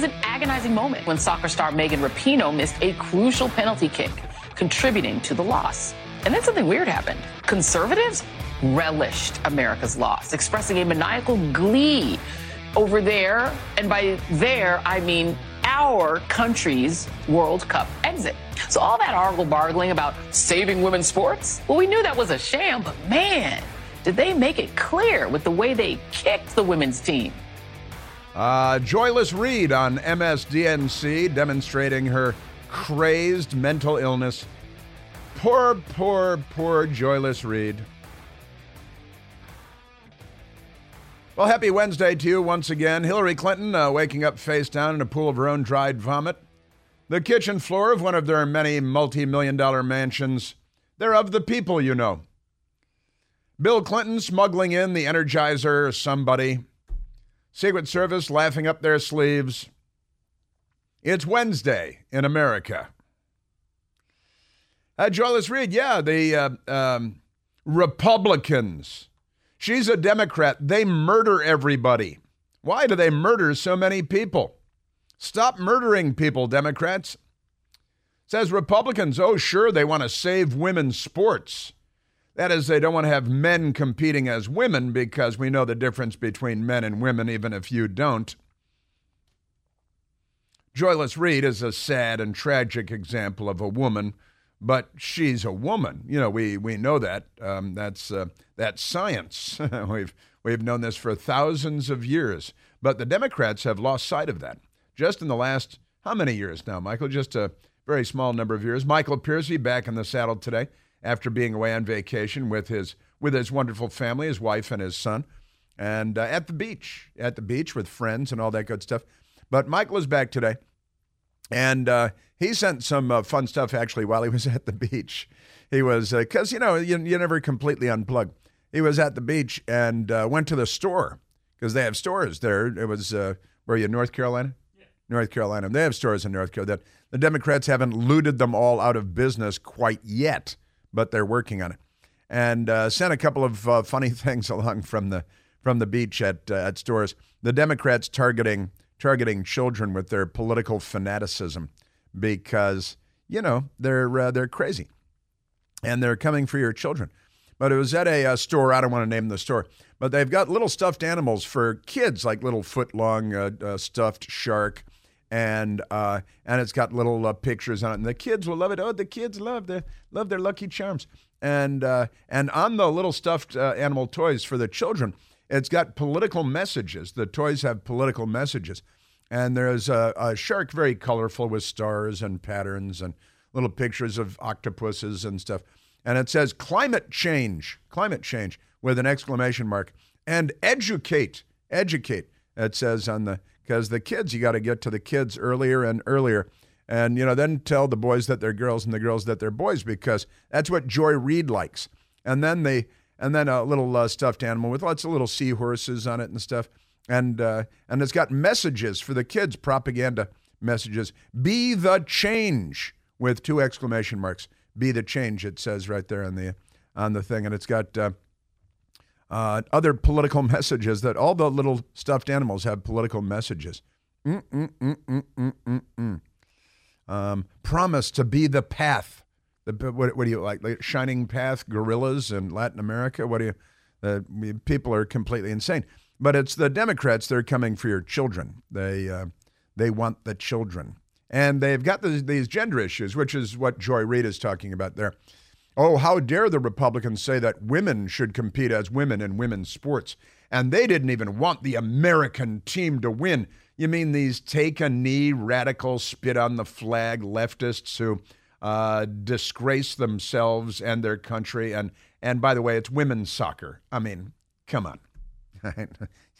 was an agonizing moment when soccer star Megan Rapinoe missed a crucial penalty kick, contributing to the loss. And then something weird happened. Conservatives relished America's loss, expressing a maniacal glee over there. And by there, I mean our country's World Cup exit. So all that argle bargling about saving women's sports, well, we knew that was a sham, but man, did they make it clear with the way they kicked the women's team. Uh, Joyless Reid on MSDNC demonstrating her crazed mental illness. Poor, poor, poor Joyless Reid. Well, happy Wednesday to you once again. Hillary Clinton uh, waking up face down in a pool of her own dried vomit. The kitchen floor of one of their many multi million dollar mansions. They're of the people, you know. Bill Clinton smuggling in the Energizer somebody. Secret Service laughing up their sleeves. It's Wednesday in America. Uh, Joyless Reid, yeah, the uh, um, Republicans She's a Democrat. They murder everybody. Why do they murder so many people? Stop murdering people, Democrats. Says Republicans, oh, sure, they want to save women's sports. That is, they don't want to have men competing as women because we know the difference between men and women, even if you don't. Joyless Reid is a sad and tragic example of a woman but she's a woman. You know, we we know that. Um, that's uh, that's science. we've we've known this for thousands of years. But the Democrats have lost sight of that. Just in the last how many years now, Michael? Just a very small number of years. Michael Piercy back in the saddle today after being away on vacation with his with his wonderful family, his wife and his son, and uh, at the beach, at the beach with friends and all that good stuff. But Michael is back today, and uh, he sent some uh, fun stuff actually while he was at the beach. He was because uh, you know you, you never completely unplug. He was at the beach and uh, went to the store because they have stores there. It was uh, where you North Carolina, yeah. North Carolina. They have stores in North Carolina. The Democrats haven't looted them all out of business quite yet, but they're working on it. And uh, sent a couple of uh, funny things along from the from the beach at at stores. The Democrats targeting targeting children with their political fanaticism because you know they're uh, they're crazy, and they're coming for your children. But it was at a, a, uh, store. I don't want to name the store, but they've got little stuffed animals for kids, like little foot long uh, uh, stuffed shark, and uh, and it's got little uh, pictures on it, and the kids will love it. Oh, the kids love the love their Lucky Charms, and uh, and on the little stuffed animal toys for the children, it's got political messages. The toys have political messages. And there's a, a, shark, very colorful with stars and patterns and little pictures of octopuses and stuff. And it says climate change, climate change with an exclamation mark, and educate, educate. It says on the, because the kids, you got to get to the kids earlier and earlier. And, you know, then tell the boys that they're girls and the girls that they're boys because that's what Joy Reid likes. And then they, and then a little uh, stuffed animal with lots of little seahorses on it and stuff and uh, and it's got messages for the kids, propaganda messages. Be the change with two exclamation marks. Be the change. It says right there on the on the thing, and it's got. Uh, uh, other political messages that all the little stuffed animals have political messages. Mm, mm, mm, um, promise to be the path. The, what, what do you like? like? Shining path, gorillas in Latin America. What do you? Uh, people are completely insane. But it's the Democrats. They're coming for your children. They uh, they want the children, and they've got the, these gender issues, which is what Joy Reid is talking about there. Oh, how dare the Republicans say that women should compete as women in women's sports? And they didn't even want the American team to win. You mean these take a knee, radical, spit on the flag leftists who uh, disgrace themselves and their country? And and by the way, it's women's soccer. I mean, come on.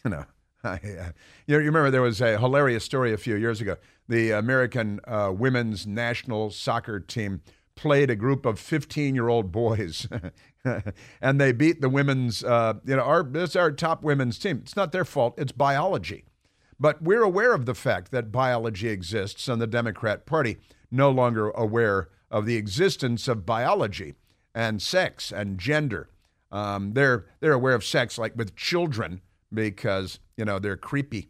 you know, I, uh, you, remember there was a hilarious story a few years ago. The American uh, women's national soccer team played a group of 15 year old boys, and they beat the women's. Uh, you know, our this our top women's team. It's not their fault. It's biology, but we're aware of the fact that biology exists, and the Democrat Party no longer aware of the existence of biology and sex and gender um, they're they're aware of sex like with children because you know they're creepy,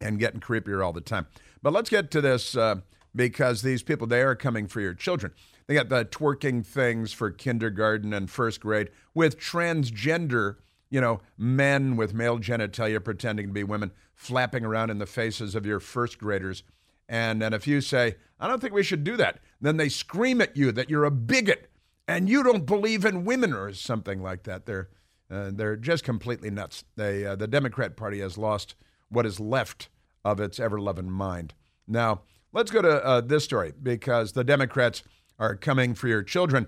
and getting creepier all the time. But let's get to this uh, because these people, they are coming for your children. They got the twerking things for kindergarten and first grade with transgender, you know, men with male genitalia pretending to be women flapping around in the faces of your first graders. And, and if you say, I don't think we should do that, then they scream at you that you're a bigot and you don't believe in women or something like that. They're, uh, they're just completely nuts. They, uh, the Democrat Party has lost what is left of its ever loving mind. Now, let's go to uh, this story because the Democrats are coming for your children.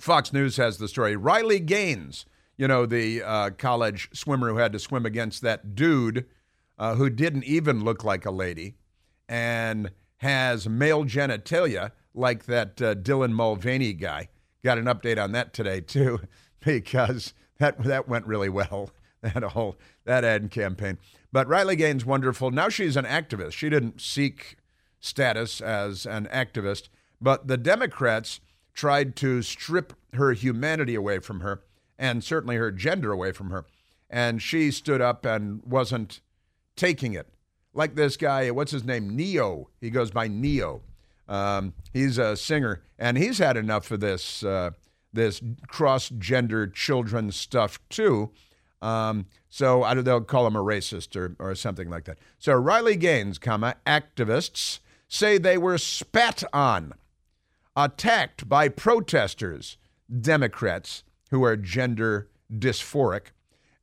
Fox News has the story. Riley Gaines, you know, the uh, college swimmer who had to swim against that dude uh, who didn't even look like a lady and has male genitalia like that uh, Dylan Mulvaney guy. Got an update on that today, too, because that, that went really well. That whole that ad campaign. But Riley Gaines wonderful. Now she's an activist. She didn't seek status as an activist. But the Democrats tried to strip her humanity away from her and certainly her gender away from her. And she stood up and wasn't taking it. Like this guy, what's his name? Ne-Yo. He goes by Ne-Yo. Um, he's a singer, and he's had enough of this uh, this cross gender children stuff too. Um, so I, don't, they'll call him a racist or, or something like that. So Riley Gaines, comma activists say they were spat on attacked by protesters, Democrats who are gender dysphoric,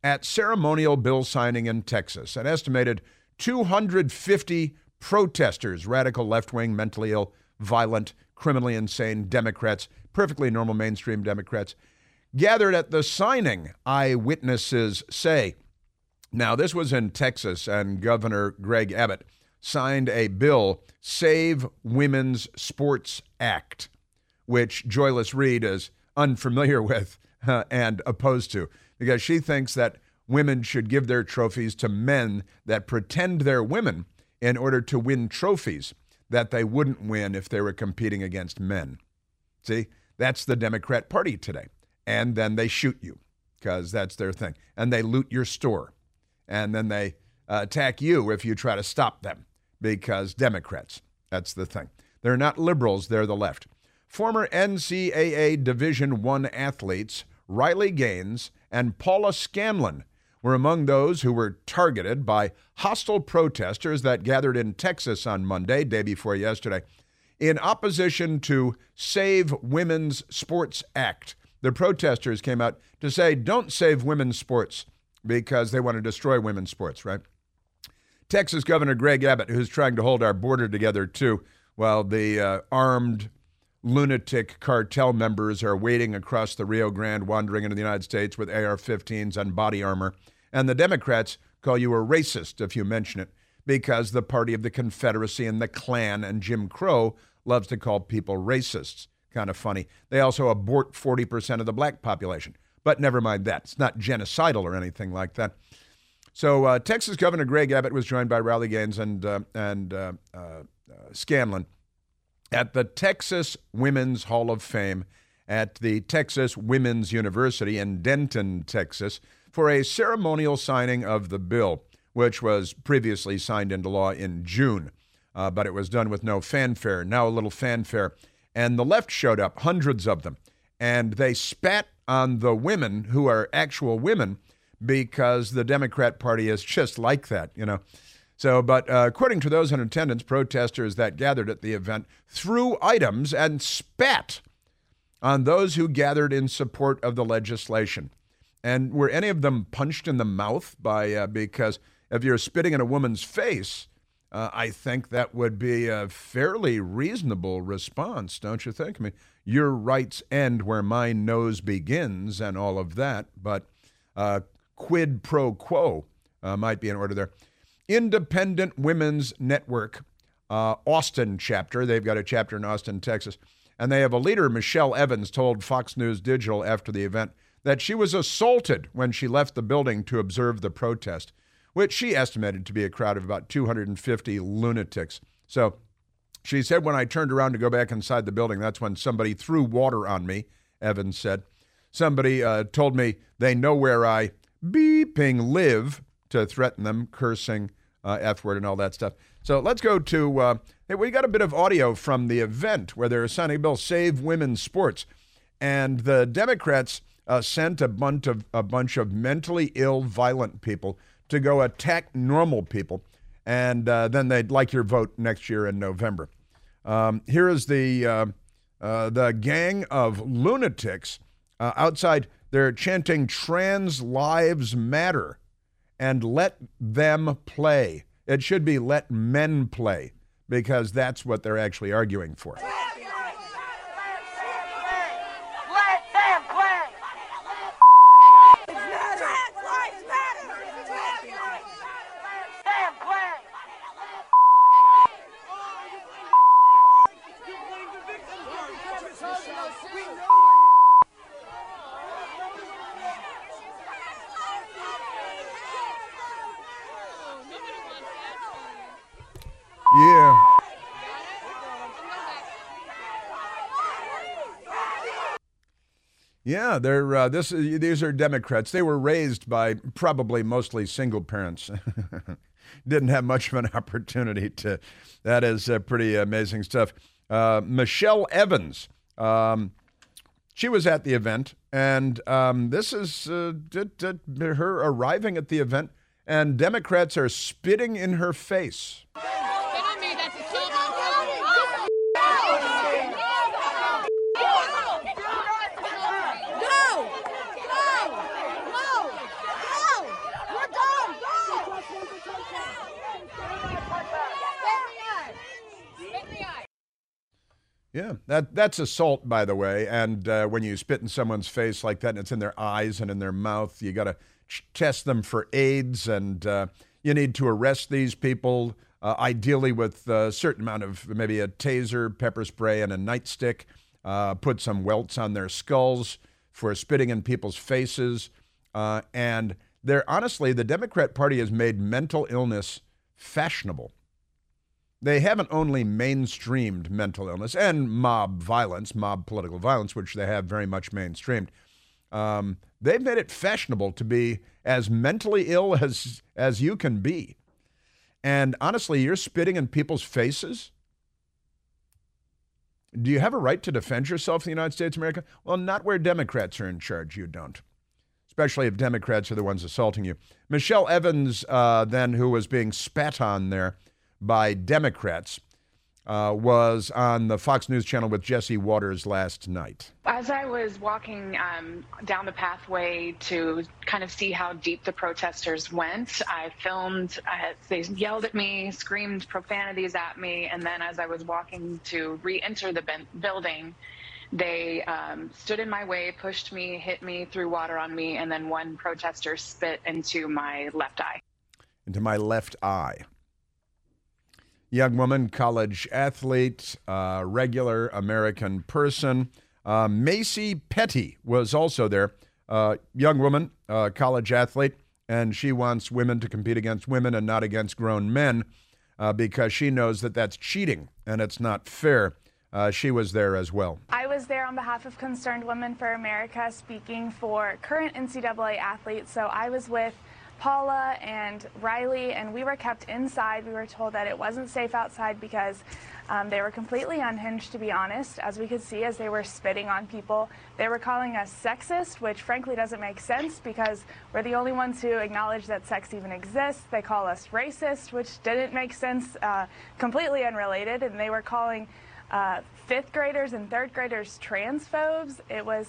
at ceremonial bill signing in Texas. An estimated 250 protesters, radical left wing, mentally ill, violent, criminally insane Democrats, perfectly normal mainstream Democrats, gathered at the signing, eyewitnesses say. Now, this was in Texas, and Governor Greg Abbott signed a bill, Save Women's Sports Act, which Joyless Reid is unfamiliar with uh, and opposed to because she thinks that women should give their trophies to men that pretend they're women in order to win trophies that they wouldn't win if they were competing against men. See, that's the Democrat Party today. And then they shoot you because that's their thing. And they loot your store. And then they uh, attack you if you try to stop them because Democrats. That's the thing. They're not liberals, they're the left. Former NCAA Division One athletes Riley Gaines and Paula Scanlon were among those who were targeted by hostile protesters that gathered in Texas on Monday, day before yesterday, in opposition to Save Women's Sports Act. The protesters came out to say, don't save women's sports because they want to destroy women's sports, right? Texas Governor Greg Abbott, who's trying to hold our border together too, while the uh, armed lunatic cartel members are waiting across the Rio Grande, wandering into the United States with AR 15s and body armor. And the Democrats call you a racist if you mention it, because the party of the Confederacy and the Klan and Jim Crow loves to call people racists. Kind of funny. They also abort 40% of the black population. But never mind that. It's not genocidal or anything like that. So uh, Texas Governor Greg Abbott was joined by Riley Gaines and uh, and uh, uh, Scanlon at the Texas Women's Hall of Fame at the Texas Women's University in Denton, Texas, for a ceremonial signing of the bill, which was previously signed into law in June, uh, but it was done with no fanfare. Now a little fanfare, and the left showed up, hundreds of them, and they spat on the women who are actual women because the Democrat Party is just like that, you know. So, but uh, according to those in attendance, protesters that gathered at the event threw items and spat on those who gathered in support of the legislation. And were any of them punched in the mouth by, uh, because if you're spitting in a woman's face, uh, I think that would be a fairly reasonable response, don't you think? I mean, your rights end where my nose begins and all of that, but uh, quid pro quo uh, might be in order there. Independent Women's Network, uh, Austin chapter. They've got a chapter in Austin, Texas. And they have a leader, Michelle Evans, told Fox News Digital after the event that she was assaulted when she left the building to observe the protest, which she estimated to be a crowd of about 250 lunatics. So she said, When I turned around to go back inside the building, that's when somebody threw water on me, Evans said. Somebody uh, told me they know where I beeping live to threaten them, cursing uh, F word and all that stuff. So let's go to, uh, hey, we got a bit of audio from the event where they're signing a bill, Save Women's Sports. And the Democrats uh, sent a bunch, of, a bunch of mentally ill, violent people to go attack normal people. And uh, then they'd like your vote next year in November. Um, here is the, uh, uh, the gang of lunatics outside. They're chanting Trans Lives Matter and let them play. It should be let men play because that's what they're actually arguing for. Yeah. Yeah, they're uh, this. These are Democrats. They were raised by probably mostly single parents. Didn't have much of an opportunity to. That is uh, pretty amazing stuff. Uh, Michelle Evans, um, she was at the event, and um, this is uh, her arriving at the event, and Democrats are spitting in her face. Yeah, that that's assault, by the way. And uh, when you spit in someone's face like that, and it's in their eyes and in their mouth, you got to ch- test them for AIDS, and uh, you need to arrest these people, uh, ideally with a certain amount of maybe a taser, pepper spray, and a nightstick. Uh, put some welts on their skulls for spitting in people's faces, uh, and they're honestly, the Democrat Party has made mental illness fashionable. They haven't only mainstreamed mental illness and mob violence, mob political violence, which they have very much mainstreamed. Um, they've made it fashionable to be as mentally ill as as you can be. And honestly, you're spitting in people's faces. Do you have a right to defend yourself in the United States of America? Well, not where Democrats are in charge. You don't, especially if Democrats are the ones assaulting you. Michelle Evans, uh, then, who was being spat on there by Democrats uh, was on the Fox News channel with Jesse Watters last night. As I was walking um, down the pathway to kind of see how deep the protesters went, I filmed. Uh, they yelled at me, screamed profanities at me, and then as I was walking to re enter the ben- building, they um, stood in my way, pushed me, hit me, threw water on me, and then one protester spit into my left eye. Into my left eye young woman, college athlete, uh, regular American person. Uh, Macy Petty was also there, uh, young woman, uh, college athlete, and she wants women to compete against women and not against grown men uh, because she knows that that's cheating and it's not fair. Uh, she was there as well. I was there on behalf of Concerned Women for America speaking for current NCAA athletes. So I was with Paula and Riley, and we were kept inside. We were told that it wasn't safe outside because um, they were completely unhinged, to be honest, as we could see as they were spitting on people. They were calling us sexist, which frankly doesn't make sense because we're the only ones who acknowledge that sex even exists. They call us racist, which didn't make sense, uh, completely unrelated, and they were calling uh, fifth graders and third graders transphobes. It was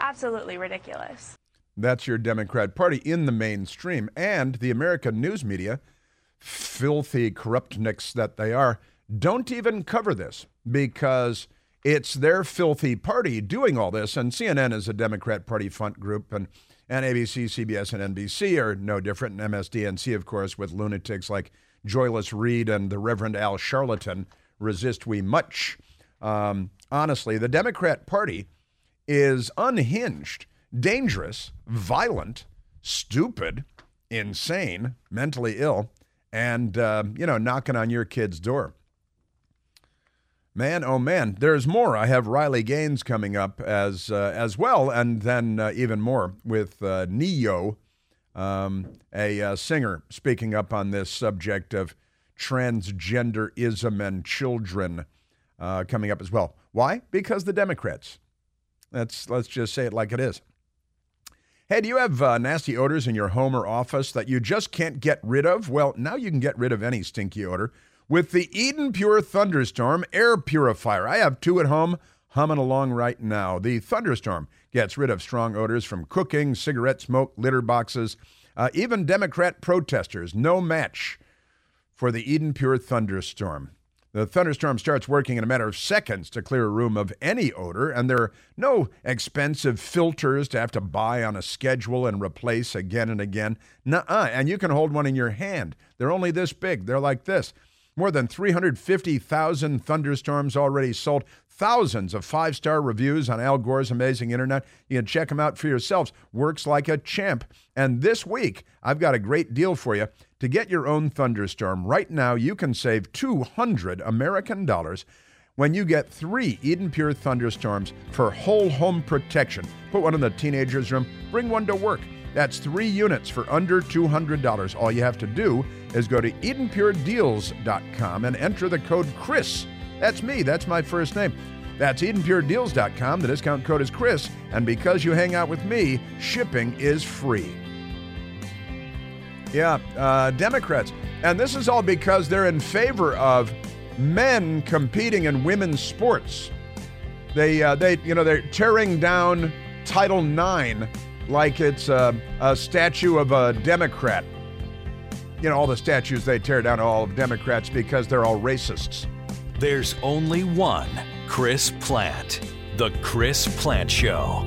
absolutely ridiculous. That's your Democrat Party in the mainstream. And the American news media, filthy corruptniks that they are, don't even cover this because it's their filthy party doing all this. And CNN is a Democrat Party front group, and, and ABC, CBS, and NBC are no different. And MSDNC, of course, with lunatics like Joyless Reid and the Reverend Al Sharpton, resist we much. Um, honestly, the Democrat Party is unhinged dangerous, violent, stupid, insane, mentally ill, and, uh, you know, knocking on your kid's door. Man, oh man, there's more. I have Riley Gaines coming up as uh, as well, and then uh, even more with uh, Ne-Yo, um, a uh, singer speaking up on this subject of transgenderism and children uh, coming up as well. Why? Because the Democrats. Let's let's just say it like it is. Hey, do you have uh, nasty odors in your home or office that you just can't get rid of? Well, now you can get rid of any stinky odor with the Eden Pure Thunderstorm air purifier. I have two at home humming along right now. The Thunderstorm gets rid of strong odors from cooking, cigarette smoke, litter boxes, uh, even Democrat protesters. No match for the Eden Pure Thunderstorm. The thunderstorm starts working in a matter of seconds to clear a room of any odor, and there are no expensive filters to have to buy on a schedule and replace again and again. Nuh-uh. And you can hold one in your hand. They're only this big. They're like this. More than 350,000 thunderstorms already sold. Thousands of five star reviews on Al Gore's amazing internet. You can check them out for yourselves. Works like a champ. And this week, I've got a great deal for you. To get your own thunderstorm, right now you can save 200 American dollars when you get three Eden Pure thunderstorms for whole home protection. Put one in the teenager's room, bring one to work. That's three units for under $200. All you have to do is go to EdenPureDeals.com and enter the code CHRIS. That's me, that's my first name. That's EdenPureDeals.com. The discount code is CHRIS, and because you hang out with me, shipping is free. Yeah, uh, Democrats. And this is all because they're in favor of men competing in women's sports. They, uh, they, you know, they're tearing down Title IX like it's a, a statue of a Democrat. You know, all the statues they tear down are all of Democrats because they're all racists. There's only one Chris Plante. The Chris Plante Show.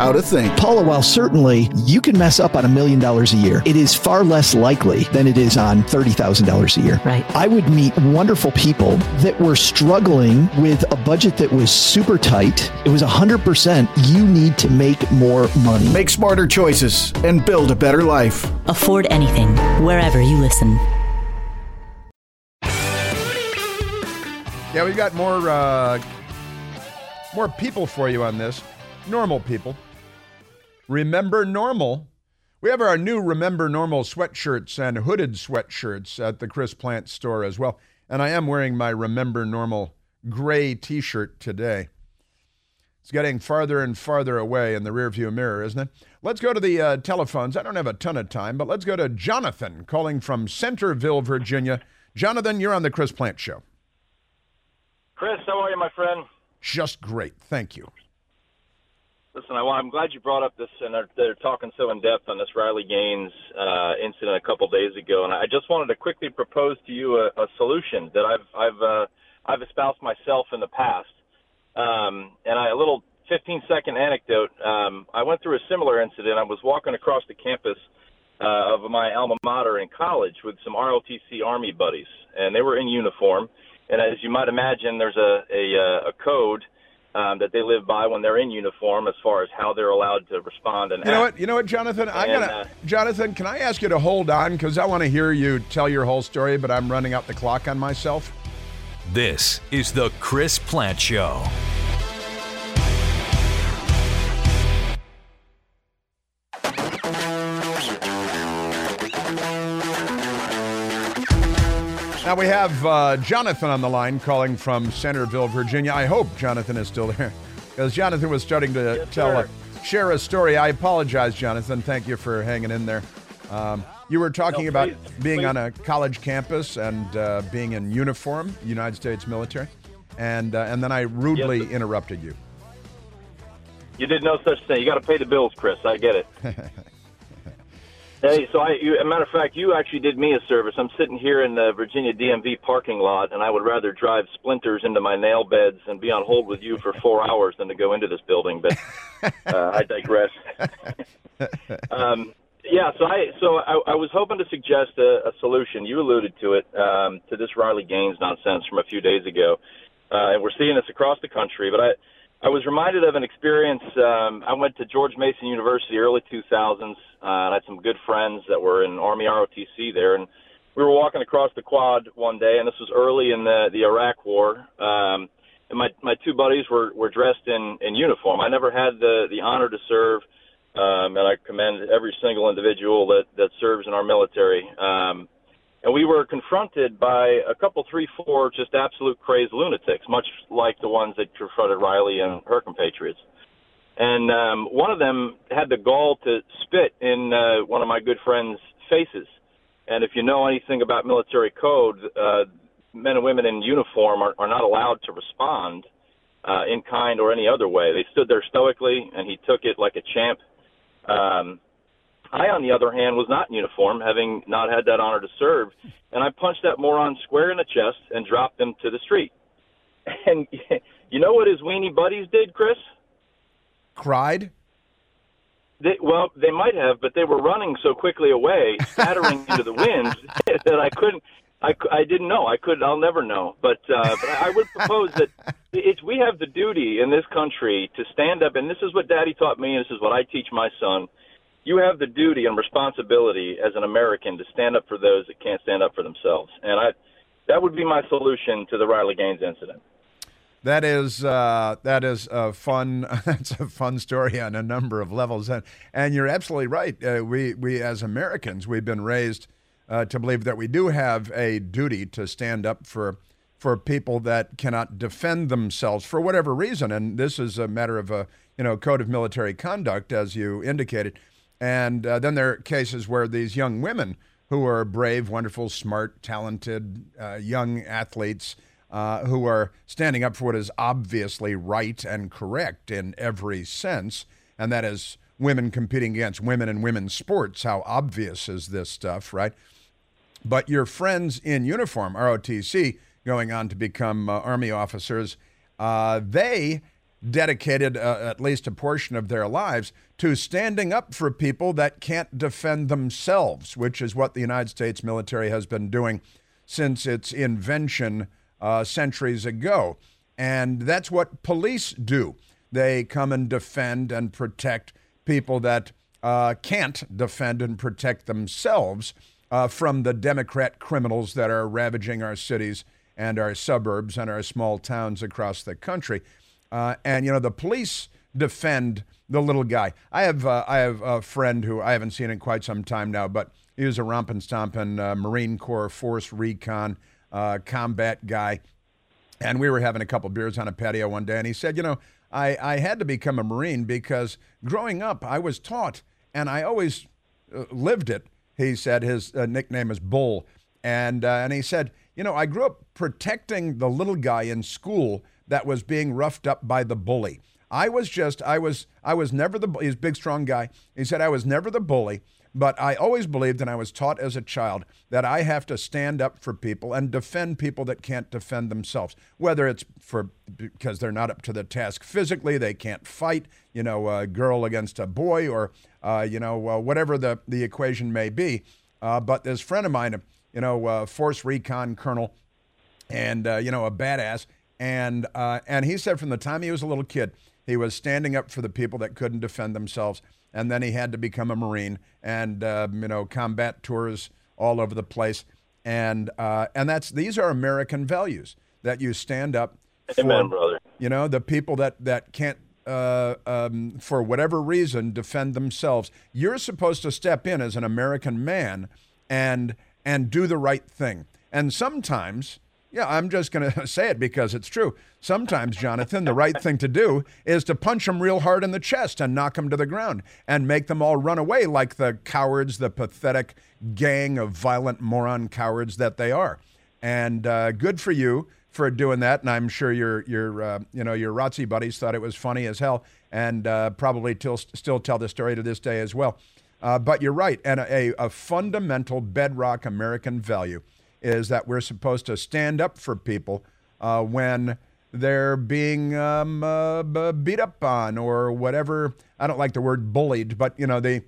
how to think. Paula, while certainly you can mess up on a million dollars a year, it is far less likely than it is on $30,000 a year. Right. I would meet wonderful people that were struggling with a budget that was super tight. It was 100% you need to make more money. Make smarter choices and build a better life. Afford anything, wherever you listen. Yeah, we've got more uh, more people for you on this. Normal people. Remember normal. We have our new Remember Normal sweatshirts and hooded sweatshirts at the Chris Plante store as well. And I am wearing my Remember Normal gray t shirt today. It's getting farther and farther away in the rearview mirror, isn't it? Let's go to the uh, telephones. I don't have a ton of time, but let's go to Jonathan calling from Centreville, Virginia. Jonathan, you're on the Chris Plante Show. Chris, how are you, my friend? Just great. Thank you. Listen, I, I'm glad you brought up this, and they're, they're talking so in depth on this Riley Gaines uh, incident a couple days ago, and I just wanted to quickly propose to you a, a solution that I've I've uh, I've espoused myself in the past. Um, and I, a little 15 second anecdote. Um, I went through a similar incident. I was walking across the campus uh, of my alma mater in college with some ROTC Army buddies, and they were in uniform. And as you might imagine, there's a a, uh, a code um, that they live by when they're in uniform, as far as how they're allowed to respond and You know what? You know what, Jonathan? I'm And, gonna, uh, Jonathan. Can I ask you to hold on because I want to hear you tell your whole story, but I'm running out the clock on myself. This is the Chris Plante Show. Now we have uh, Jonathan on the line calling from Centreville, Virginia. I hope Jonathan is still there because Jonathan was starting to tell a, share a story. I apologize, Jonathan. Thank you for hanging in there. Um, you were talking No, about please, being please. on a college campus and uh, being in uniform, United States military, and uh, and then I rudely Yes, interrupted you. You did no such thing. You got to pay the bills, Chris. I get it. hey, so I, you, a matter of fact, you actually did me a service. I'm sitting here in the Virginia DMV parking lot, and I would rather drive splinters into my nail beds and be on hold with you for four hours than to go into this building. But uh, I digress. um, Yeah, so I so I, I was hoping to suggest a, a solution. You alluded to it um, to this Riley Gaines nonsense from a few days ago, uh, and we're seeing this across the country. But I I was reminded of an experience. Um, I went to George Mason University early 2000s, uh, and I had some good friends that were in Army ROTC there, and we were walking across the quad one day, and this was early in the the Iraq War. Um, and my my two buddies were were dressed in in uniform. I never had the the honor to serve, um, and I commend every single individual that that serves in our military. Um, and we were confronted by a couple, three, four, just absolute crazed lunatics, much like the ones that confronted Riley and her compatriots. And um, one of them had the gall to spit in uh, one of my good friends' faces. And if you know anything about military code, uh, men and women in uniform are, are not allowed to respond uh, in kind or any other way. They stood there stoically, and he took it like a champ. Um, I, on the other hand, was not in uniform, having not had that honor to serve, and I punched that moron square in the chest and dropped him to the street. And you know what his weenie buddies did, Chris? Cried. They, well, they might have, but they were running so quickly away, scattering into the wind, that I couldn't. I, I didn't know. I could. I'll never know. But uh, but I would propose that it's we have the duty in this country to stand up, and this is what Daddy taught me, and this is what I teach my son. You have the duty and responsibility as an American to stand up for those that can't stand up for themselves, and I that would be my solution to the Riley Gaines incident. That is uh, that is a fun. That's a fun story on a number of levels, and and you're absolutely right. Uh, we we as Americans we've been raised uh, to believe that we do have a duty to stand up for for people that cannot defend themselves for whatever reason, and this is a matter of a you know code of military conduct, as you indicated. And uh, then there are cases where these young women who are brave, wonderful, smart, talented uh, young athletes uh, who are standing up for what is obviously right and correct in every sense, and that is women competing against women in women's sports. How obvious is this stuff, right? But your friends in uniform, ROTC, going on to become uh, Army officers, uh, they dedicated uh, at least a portion of their lives to standing up for people that can't defend themselves, which is what the United States military has been doing since its invention uh, centuries ago. And that's what police do. They come and defend and protect people that uh, can't defend and protect themselves uh, from the Democrat criminals that are ravaging our cities and our suburbs and our small towns across the country. Uh, and you know the police defend the little guy. I have uh, I have a friend who I haven't seen in quite some time now, but he was a rompin' stompin' uh, Marine Corps Force Recon uh, combat guy, and we were having a couple beers on a patio one day, and he said, you know, I I had to become a Marine because growing up I was taught, and I always uh, lived it he said. His uh, nickname is Bull, and and he said, you know, I grew up protecting the little guy in school that was being roughed up by the bully. I was just, I was, I was never the. He's a big, strong guy. He said I was never the bully. But I always believed, and I was taught as a child, that I have to stand up for people and defend people that can't defend themselves. Whether it's for because they're not up to the task physically, they can't fight, you know, a girl against a boy, or uh, you know, uh, whatever the the equation may be. Uh, but this friend of mine, you know, uh, force recon colonel, and uh, you know, a badass, and uh, and he said from the time he was a little kid, he was standing up for the people that couldn't defend themselves and then he had to become a Marine and uh, you know combat tours all over the place, and uh, and that's these are American values that you stand up. For, Amen, brother. You know the people that that can't. Uh, um, for whatever reason, defend themselves. You're supposed to step in as an American man and and do the right thing. And sometimes, yeah, I'm just going to say it because it's true. Sometimes, Jonathan, the right thing to do is to punch them real hard in the chest and knock them to the ground and make them all run away like the cowards, the pathetic gang of violent moron cowards that they are. And uh, good for you for doing that. And I'm sure your your uh, you know your ROTC buddies thought it was funny as hell, and uh, probably till, still tell the story to this day as well. Uh, but you're right, and a, a fundamental bedrock American value is that we're supposed to stand up for people uh, when they're being um, uh, beat up on or whatever. I don't like the word bullied, but you know they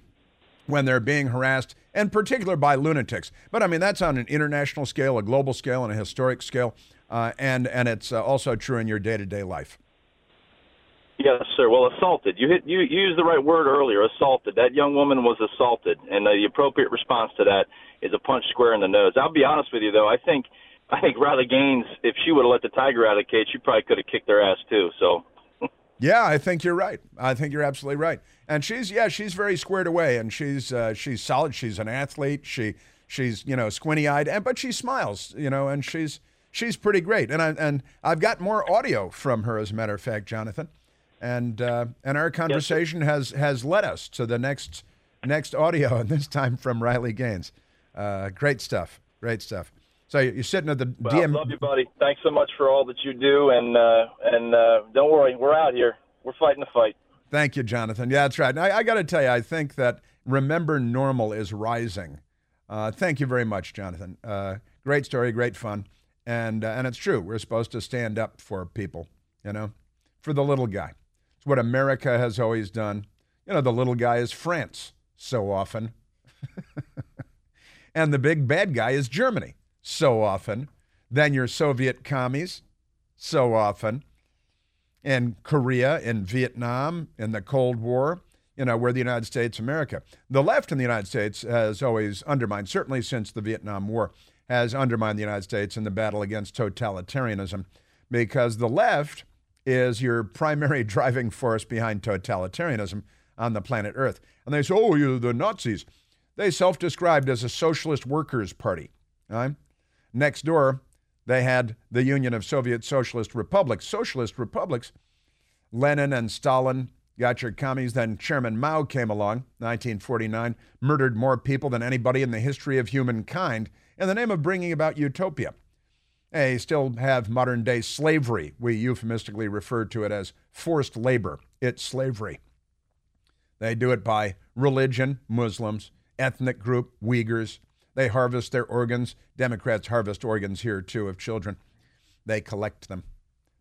when they're being harassed, in particular by lunatics. But I mean, that's on an international scale, a global scale, and a historic scale, uh, and and it's uh, also true in your day to day life. Yes, sir. Well, assaulted. You hit you, you used the right word earlier. Assaulted. That young woman was assaulted, and the appropriate response to that is a punch square in the nose. I'll be honest with you, though. I think I think Riley Gaines, if she would have let the tiger out of the cage, she probably could have kicked their ass too. So. yeah, I think you're right. I think you're absolutely right. And she's yeah, she's very squared away, and she's uh, she's solid. She's an athlete. She she's you know squinty eyed, and but she smiles, you know, and she's she's pretty great. And I and I've got more audio from her, as a matter of fact, Jonathan and uh, and our conversation yes, has has led us to the next next audio, and this time from Riley Gaines. Uh, great stuff, great stuff. So you're sitting at the well, DM. Love you, buddy. Thanks so much for all that you do, and uh, and uh, don't worry, we're out here. We're fighting the fight. Thank you, Jonathan. Yeah, that's right. I, I got to tell you, I think that remember normal is rising. Uh, thank you very much, Jonathan. Uh, great story, great fun, and and it's true. We're supposed to stand up for people, you know, for the little guy. It's what America has always done. You know, the little guy is France so often. and the big bad guy is Germany so often. Then your Soviet commies so often. In Korea, in Vietnam, in the Cold War, you know, we're the United States America. The left in the United States has always undermined, certainly since the Vietnam War, has undermined the United States in the battle against totalitarianism because the left is your primary driving force behind totalitarianism on the planet Earth. And they say, oh, you're the Nazis. They self described as a socialist workers' party. Right? Next door, they had the Union of Soviet Socialist Republics. Socialist republics, Lenin and Stalin got your commies. Then Chairman Mao came along, 1949, murdered more people than anybody in the history of humankind in the name of bringing about utopia. They still have modern day slavery. We euphemistically refer to it as forced labor. It's slavery. They do it by religion, Muslims, ethnic group, Uyghurs. They harvest their organs. Democrats harvest organs here too of children. They collect them.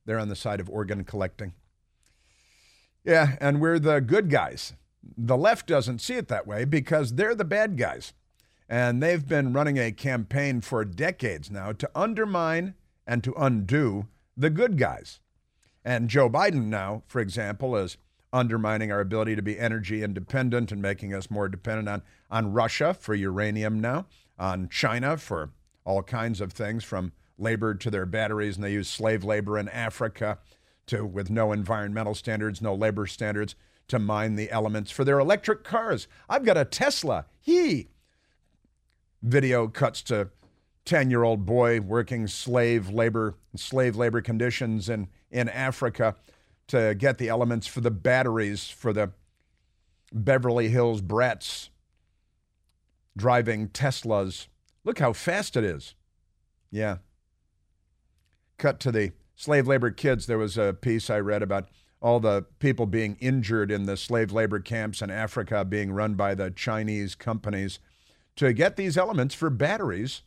They're on the side of organ collecting. Yeah, and we're the good guys. The left doesn't see it that way because they're the bad guys. And they've been running a campaign for decades now to undermine and to undo the good guys. And Joe Biden now, for example, is undermining our ability to be energy independent and making us more dependent on, on Russia for uranium now, on China for all kinds of things from labor to their batteries. And they use slave labor in Africa to, with no environmental standards, no labor standards, to mine the elements for their electric cars. I've got a Tesla. He video cuts to 10 year old boy working slave labor slave labor conditions in, in Africa to get the elements for the batteries for the Beverly Hills brats driving Teslas. Look how fast it is. Yeah. Cut to the slave labor kids. There was a piece I read about all the people being injured in the slave labor camps in Africa being run by the Chinese companies to get these elements for batteries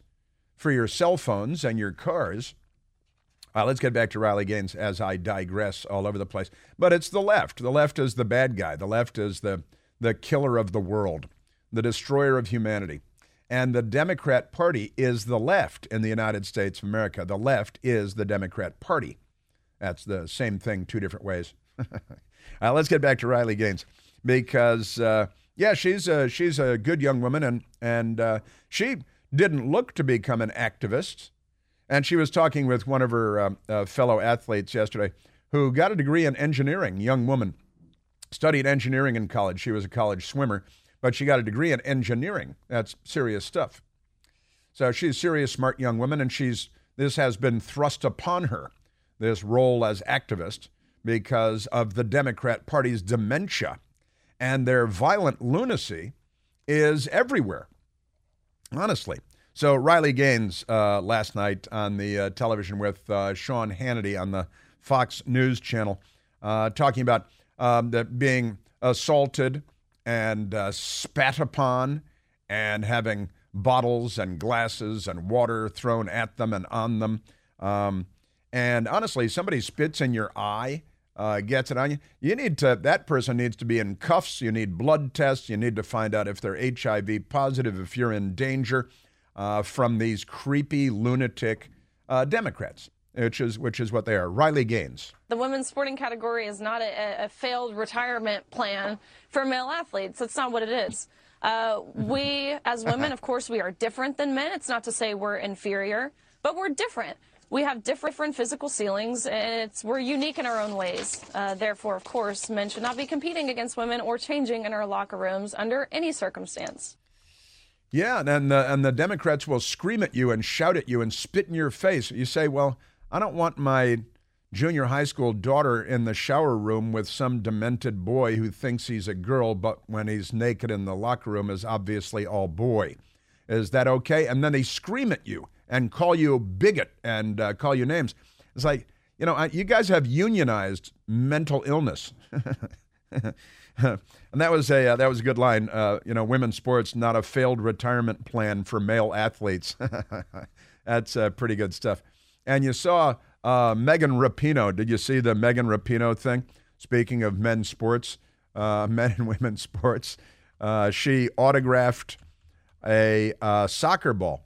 for your cell phones and your cars. Uh, let's get back to Riley Gaines as I digress all over the place. But it's the left. The left is the bad guy. The left is the, the killer of the world, the destroyer of humanity. And the Democrat Party is the left in the United States of America. The left is the Democrat Party. That's the same thing, two different ways. uh, let's get back to Riley Gaines because uh, yeah, she's a, she's a good young woman, and and uh, she didn't look to become an activist. And she was talking with one of her uh, uh, fellow athletes yesterday, who got a degree in engineering. Young woman, studied engineering in college. She was a college swimmer, but she got a degree in engineering. That's serious stuff. So she's a serious, smart young woman, and she's this has been thrust upon her, this role as activist, because of the Democrat Party's dementia and their violent lunacy is everywhere, honestly. So, Riley Gaines uh, last night on the uh, television with uh, Sean Hannity on the Fox News channel, uh, talking about um, being assaulted and uh, spat upon and having bottles and glasses and water thrown at them and on them. Um, and honestly, somebody spits in your eye uh, gets it on you, you need to, that person needs to be in cuffs. You need blood tests. You need to find out if they're HIV positive, if you're in danger uh, from these creepy, lunatic uh, Democrats. Which is which is what they are. Riley Gaines. The women's sporting category is not a, a failed retirement plan for male athletes. That's not what it is. Uh, we, as women, of course, we are different than men. It's not to say we're inferior, but we're different. We have different physical ceilings, and it's, we're unique in our own ways. Uh, therefore, of course, men should not be competing against women or changing in our locker rooms under any circumstance. Yeah, and the, and the Democrats will scream at you and shout at you and spit in your face. You say, well, I don't want my junior high school daughter in the shower room with some demented boy who thinks he's a girl, but when he's naked in the locker room is obviously all boy. Is that okay? And then they scream at you and call you bigot and uh, call you names. It's like, you know, you guys have unionized mental illness. and that was a uh, that was a good line. Uh, you know, women's sports not a failed retirement plan for male athletes. That's uh, pretty good stuff. And you saw uh, Megan Rapinoe. Did you see the Megan Rapinoe thing? Speaking of men's sports, uh, men and women's sports, uh, she autographed a soccer ball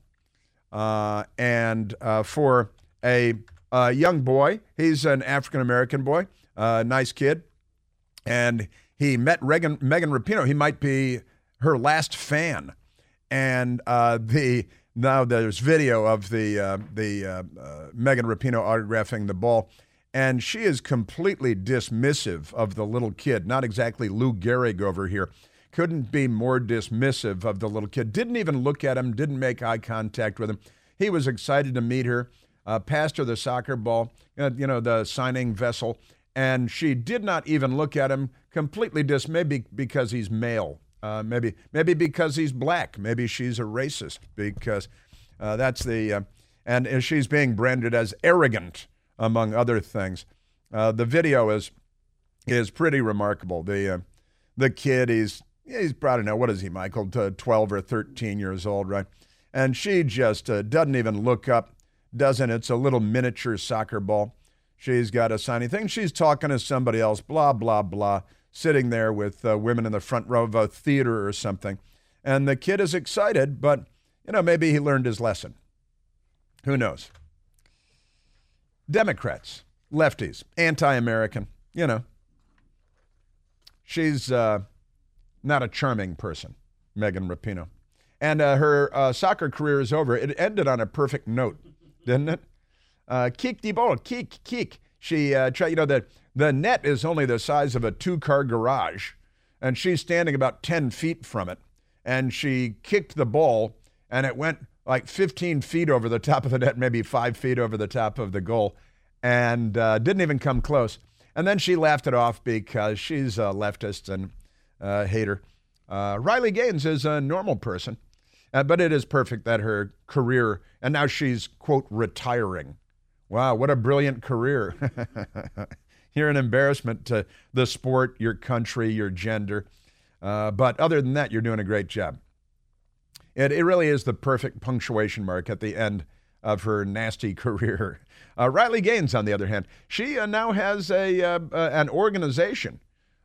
and for a, a, young boy, he's an African American boy, nice kid, and he met Reagan, Megan Rapinoe. He might be her last fan, and uh, the now there's video of the uh, the uh, Megan Rapinoe autographing the ball. And she is completely dismissive of the little kid. Not exactly Lou Gehrig over here couldn't be more dismissive of the little kid. Didn't even look at him, didn't make eye contact with him. He was excited to meet her, uh, passed her the soccer ball, uh, you know, the signing vessel, and she did not even look at him, completely dis, maybe because he's male. Uh, maybe, maybe because he's black. Maybe she's a racist because uh, that's the, uh, and she's being branded as arrogant, among other things. Uh, the video is is pretty remarkable. The the kid, he's he's don't know what is he, Michael, 12 or 13 years old, right? And she just uh, doesn't even look up, doesn't. It's a little miniature soccer ball. She's got a signing thing. She's talking to somebody else, blah, blah, blah, sitting there with uh, women in the front row of a theater or something. And the kid is excited, but, you know, maybe he learned his lesson. Who knows? Democrats, lefties, anti American, you know. She's. Uh, not a charming person, Megan Rapinoe. And uh, her uh, soccer career is over. It ended on a perfect note, didn't it? Uh, kick the ball, kick, kick. She uh, you know, the, the net is only the size of a two car garage, and she's standing about 10 feet from it. And she kicked the ball, and it went like 15 feet over the top of the net, maybe five feet over the top of the goal, and uh, didn't even come close. And then she laughed it off because she's a leftist and uh, hater. Uh, Riley Gaines is a normal person, uh, but it is perfect that her career, and now she's, quote, retiring. Wow, what a brilliant career. You're an embarrassment to the sport, your country, your gender. Uh, but other than that, you're doing a great job. It, it really is the perfect punctuation mark at the end of her nasty career. Uh, Riley Gaines, on the other hand, she uh, now has a uh, uh, an organization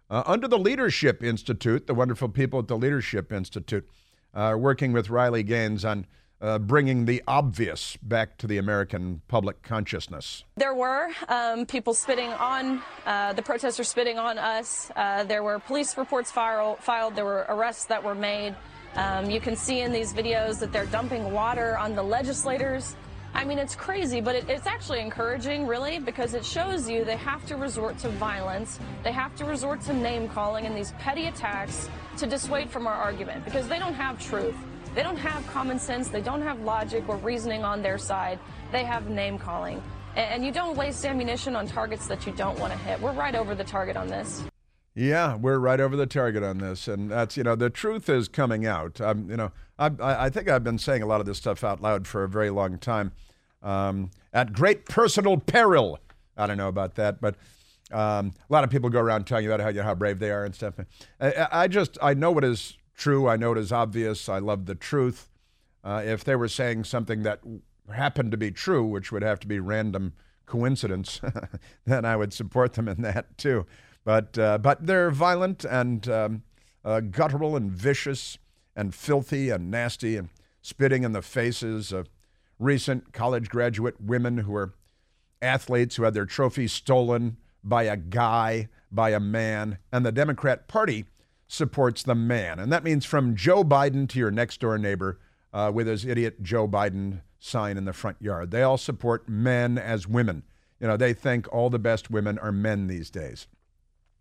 uh, under the Leadership Institute, the wonderful people at the Leadership Institute, working with Riley Gaines on uh, bringing the obvious back to the American public consciousness. There were um, people spitting on uh, the protesters, spitting on us. Uh, there were police reports file- filed. There were arrests that were made. Um, you can see in these videos that they're dumping water on the legislators. I mean, it's crazy, but it, it's actually encouraging, really, because it shows you they have to resort to violence. They have to resort to name calling and these petty attacks to dissuade from our argument because they don't have truth. They don't have common sense. They don't have logic or reasoning on their side. They have name calling. And, you don't waste ammunition on targets that you don't want to hit. We're right over the target on this. Yeah, we're right over the target on this, and that's you know the truth is coming out. I'm you know I I think I've been saying a lot of this stuff out loud for a very long time, um, at great personal peril. I don't know about that, but um, a lot of people go around telling you about how you know, how brave they are and stuff. I, I, just I know what is true. I know it is obvious. I love the truth. Uh, if they were saying something that happened to be true, which would have to be random coincidence, then I would support them in that too. But uh, but they're violent and um, uh, guttural and vicious and filthy and nasty and spitting in the faces of recent college graduate women who are athletes who had their trophies stolen by a guy, by a man, and the Democrat Party supports the man. And that means from Joe Biden to your next door neighbor uh, with his idiot Joe Biden sign in the front yard. They all support men as women. You know, they think all the best women are men these days.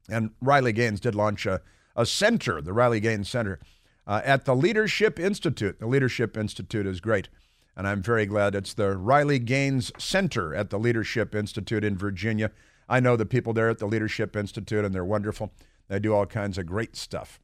And Riley Gaines did launch a, a center, the Riley Gaines Center, uh, at the Leadership Institute. The Leadership Institute is great. And I'm very glad it's the Riley Gaines Center at the Leadership Institute in Virginia. I know the people there at the Leadership Institute, and they're wonderful. They do all kinds of great stuff.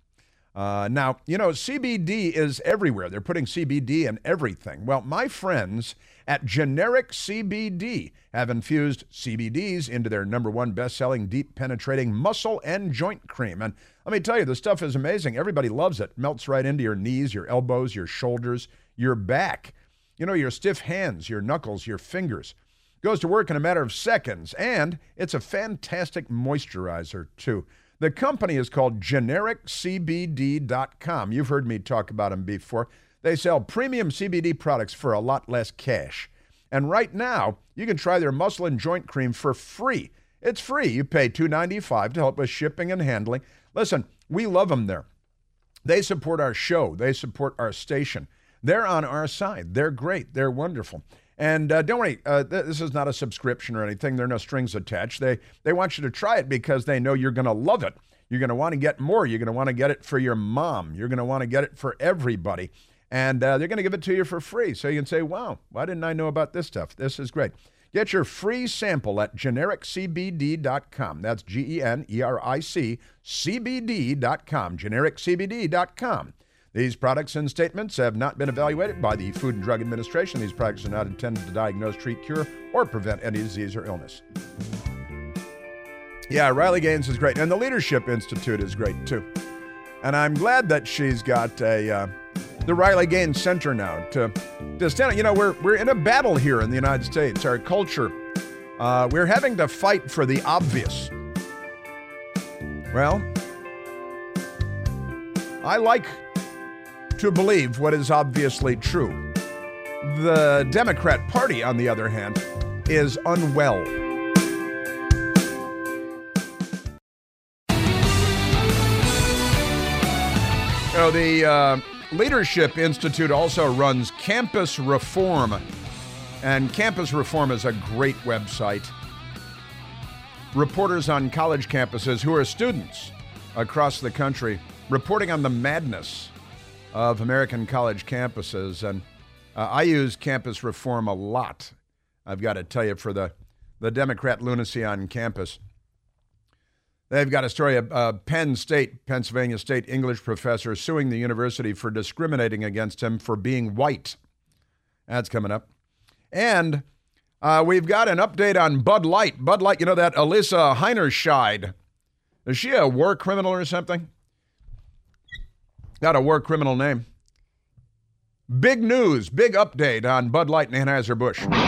Uh, now, you know, CBD is everywhere. They're putting CBD in everything. Well, my friends at Generic CBD have infused CBDs into their number one best selling deep penetrating muscle and joint cream. And let me tell you, the stuff is amazing. Everybody loves it. Melts right into your knees, your elbows, your shoulders, your back, you know, your stiff hands, your knuckles, your fingers. Goes to work in a matter of seconds, and it's a fantastic moisturizer, too. The company is called GenericCBD.com. You've heard me talk about them before. They sell premium CBD products for a lot less cash. And right now, you can try their muscle and joint cream for free. It's free. You pay $2.95 to help with shipping and handling. Listen, we love them there. They support our show, they support our station. They're on our side. They're great. They're wonderful. And uh, don't worry, uh, th- this is not a subscription or anything. There are no strings attached. They they want you to try it because they know you're going to love it. You're going to want to get more. You're going to want to get it for your mom. You're going to want to get it for everybody. And uh, they're going to give it to you for free. So you can say, wow, why didn't I know about this stuff? This is great. Get your free sample at genericcbd.com. That's G E N E R I C C B D.com. Genericcbd.com. These products and statements have not been evaluated by the Food and Drug Administration. These products are not intended to diagnose, treat, cure, or prevent any disease or illness. Yeah, Riley Gaines is great. And the Leadership Institute is great too. And I'm glad that she's got a. Uh, the Riley Gaines Center now to, to stand. You know, we're we're in a battle here in the United States. Our culture, uh, we're having to fight for the obvious. Well, I like to believe what is obviously true. The Democrat Party, on the other hand, is unwell. You the uh, Leadership Institute also runs Campus Reform. And Campus Reform is a great website. Reporters on college campuses who are students across the country reporting on the madness of American college campuses. And uh, I use campus reform a lot, I've got to tell you, for the, the Democrat lunacy on campus. They've got a story of uh, Penn State, Pennsylvania State English professor suing the university for discriminating against him for being white. That's coming up. And uh, we've got an update on Bud Light. Bud Light, you know that Alissa Heinerscheid. Is she a war criminal or something? Got a war criminal name. Big news, big update on Bud Light and Anheuser-Busch.